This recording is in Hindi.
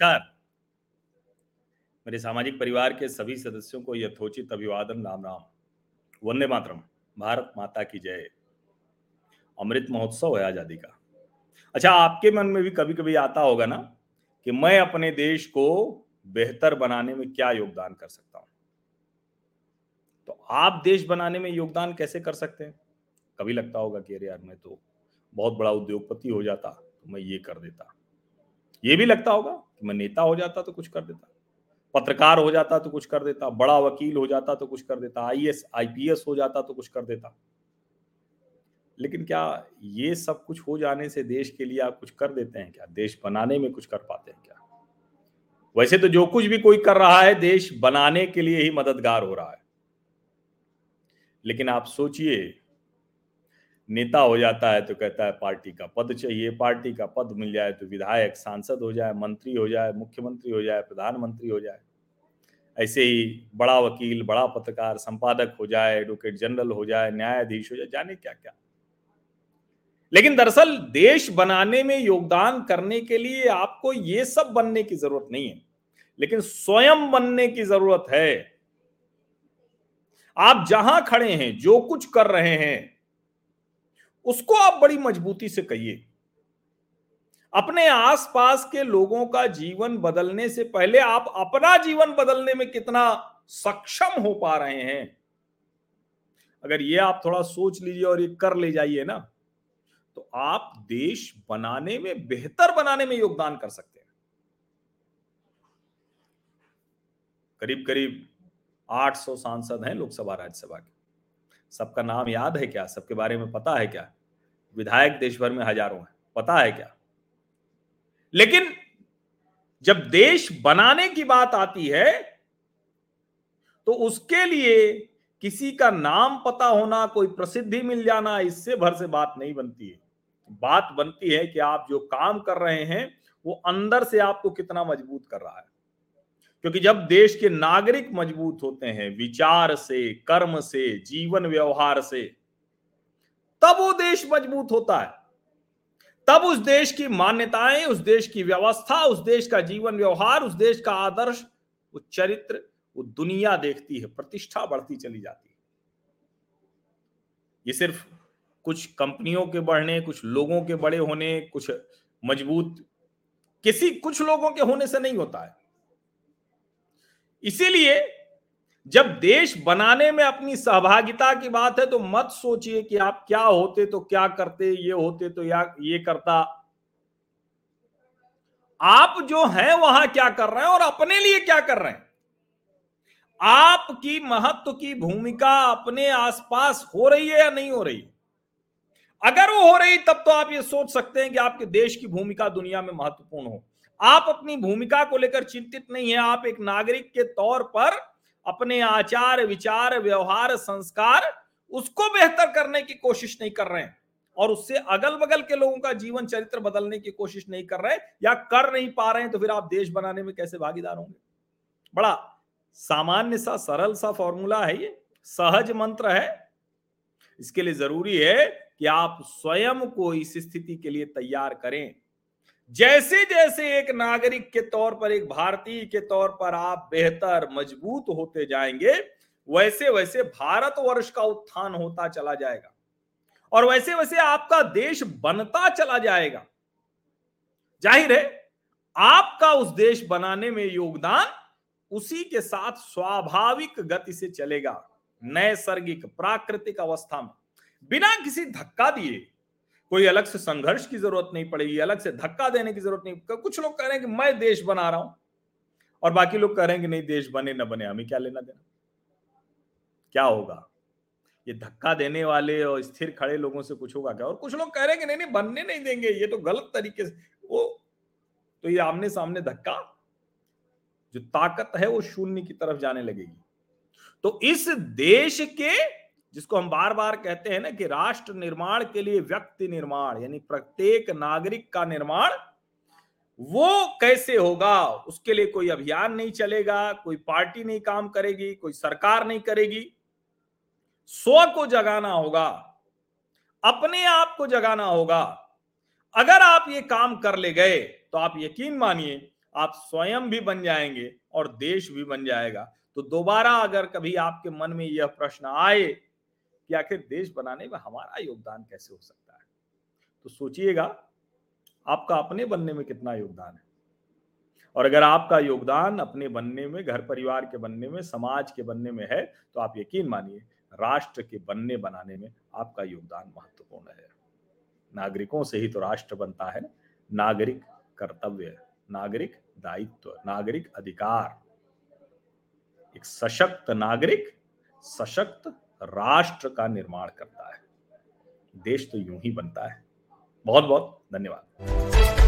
नमस्कार। मेरे सामाजिक परिवार के सभी सदस्यों को यथोचित अभिवादन, राम राम। वंदे मातरम। भारत माता की जय। अमृत महोत्सव है आज़ादी का। अच्छा आपके मन में भी कभी कभी आता होगा ना कि मैं अपने देश को बेहतर बनाने में क्या योगदान कर सकता हूँ? तो आप देश बनाने में योगदान कैसे कर सकते हैं? कभी लगता होगा कि अरे यार, मैं तो बहुत बड़ा उद्योगपति हो जाता तो मैं ये कर देता। ये भी लगता होगा कि मैं नेता हो जाता तो कुछ कर देता, पत्रकार हो जाता तो कुछ कर देता, बड़ा वकील हो जाता तो कुछ कर देता आई आईएएस आईपीएस हो जाता तो कुछ कर देता। लेकिन क्या ये सब कुछ हो जाने से देश के लिए आप कुछ कर देते हैं क्या? देश बनाने में कुछ कर पाते हैं क्या? वैसे तो जो कुछ भी कोई कर रहा है, देश बनाने के लिए ही मददगार हो रहा है। लेकिन आप सोचिए नेता हो जाता है तो कहता है पार्टी का पद चाहिए, पार्टी का पद मिल जाए तो विधायक, सांसद हो जाए, मंत्री हो जाए, मुख्यमंत्री हो जाए, प्रधानमंत्री हो जाए। ऐसे ही बड़ा वकील, बड़ा पत्रकार, संपादक हो जाए एडवोकेट जनरल हो जाए, न्यायाधीश हो जाए, जाने क्या क्या लेकिन दरअसल देश बनाने में योगदान करने के लिए आपको ये सब बनने की ज़रूरत नहीं है। लेकिन स्वयं बनने की ज़रूरत है। आप जहाँ खड़े हैं, जो कुछ कर रहे हैं उसको आप बड़ी मजबूती से कहिए। अपने आसपास के लोगों का जीवन बदलने से पहले आप अपना जीवन बदलने में कितना सक्षम हो पा रहे हैं। अगर ये आप थोड़ा सोच लीजिए और ये कर ले जाइए ना तो आप देश बनाने में, बेहतर बनाने में योगदान कर सकते हैं। करीब करीब 800 सांसद हैं लोकसभा, राज्यसभा के। सबका नाम याद है क्या? सबके बारे में पता है क्या? विधायक देश भर में हज़ारों हैं। पता है क्या? लेकिन जब देश बनाने की बात आती है तो उसके लिए किसी का नाम पता होना, कोई प्रसिद्धि मिल जाना, इससे भर से बात नहीं बनती है। बात बनती है कि आप जो काम कर रहे हैं, वो अंदर से आपको कितना मज़बूत कर रहा है। क्योंकि जब देश के नागरिक मज़बूत होते हैं, विचार से, कर्म से, जीवन व्यवहार से तब वो देश मज़बूत होता है। तब उस देश की मान्यताएँ, उस देश की व्यवस्था, उस देश का जीवन व्यवहार, उस देश का आदर्श वो चरित्र वो दुनिया देखती है, प्रतिष्ठा बढ़ती चली जाती है। ये सिर्फ़ कुछ कंपनियों के बढ़ने, कुछ लोगों के बड़े होने, कुछ मज़बूत, किसी कुछ लोगों के होने से नहीं होता है। इसीलिए जब देश बनाने में अपनी सहभागिता की बात है तो मत सोचिए कि आप क्या होते तो क्या करते, ये होते तो या, ये करता। आप जो हैं, वहाँ क्या कर रहे हैं और अपने लिए क्या कर रहे हैं? आपकी महत्व की भूमिका अपने आसपास हो रही है या नहीं हो रही? अगर वो हो रही, तब तो आप ये सोच सकते हैं कि आपके देश की भूमिका दुनिया में महत्वपूर्ण हो। आप अपनी भूमिका को लेकर चिंतित नहीं है। आप एक नागरिक के तौर पर अपने आचार, विचार, व्यवहार, संस्कार उसको बेहतर करने की कोशिश नहीं कर रहे हैं। और उससे अगल बगल के लोगों का जीवन चरित्र बदलने की कोशिश नहीं कर रहे या कर नहीं पा रहे हैं तो फिर आप देश बनाने में कैसे भागीदार होंगे? बड़ा सामान्य सा, सरल सा फॉर्मूला है ये। सहज मंत्र है। इसके लिए ज़रूरी है कि आप स्वयं को इस स्थिति के लिए तैयार करें। जैसे जैसे एक नागरिक के तौर पर, एक भारतीय के तौर पर आप बेहतर, मज़बूत होते जाएँगे वैसे वैसे भारतवर्ष का उत्थान होता चला जाएगा। और वैसे वैसे आपका देश बनता चला जाएगा। ज़ाहिर है, आपका उस देश बनाने में योगदान उसी के साथ स्वाभाविक गति से चलेगा, नैसर्गिक, प्राकृतिक अवस्था में। बिना किसी धक्का दिए कोई अलग से संघर्ष की ज़रूरत नहीं पड़ेगी, अलग से धक्का देने की ज़रूरत नहीं। कुछ लोग कह रहे हैं कि मैं देश बना रहा हूँ, और बाकी लोग कह रहे हैं कि नहीं, देश बने, न बने, हमें क्या लेना देना? क्या होगा? ये धक्का देने वाले और स्थिर खड़े लोगों से कुछ होगा क्या? और कुछ लोग कह रहे हैं कि नहीं नहीं, बनने नहीं देंगे, ये तो गलत तरीके से। वो तो ये आमने सामने धक्का? जो ताकत है, वो शून्य की तरफ़ जाने लगेगी। तो इस देश के जिसको हम बार बार कहते हैं ना कि राष्ट्र निर्माण के लिए व्यक्ति निर्माण, यानी प्रत्येक नागरिक का निर्माण, वो कैसे होगा? उसके लिए कोई अभियान नहीं चलेगा, कोई पार्टी नहीं काम करेगी, कोई सरकार नहीं करेगी। स्व को जगाना होगा, अपने आप को जगाना होगा। अगर आप ये काम कर ले गए तो आप यकीन मानिए, आप स्वयं भी बन जाएँगे और देश भी बन जाएगा। तो दोबारा अगर कभी आपके मन में यह प्रश्न आए कि आखिर देश बनाने में हमारा योगदान कैसे हो सकता है? तो सोचिएगा, आपका अपने बनने में कितना योगदान है। और अगर आपका योगदान अपने बनने में, घर परिवार के बनने में, समाज के बनने में है तो आप यकीन मानिए, राष्ट्र के बनने बनाने में आपका योगदान महत्वपूर्ण है। नागरिकों से ही तो राष्ट्र बनता है। नागरिक कर्तव्य नागरिक दायित्व नागरिक अधिकार। एक सशक्त नागरिक, सशक्त राष्ट्र का निर्माण करता है। देश तो यूँ ही बनता है। बहुत बहुत धन्यवाद।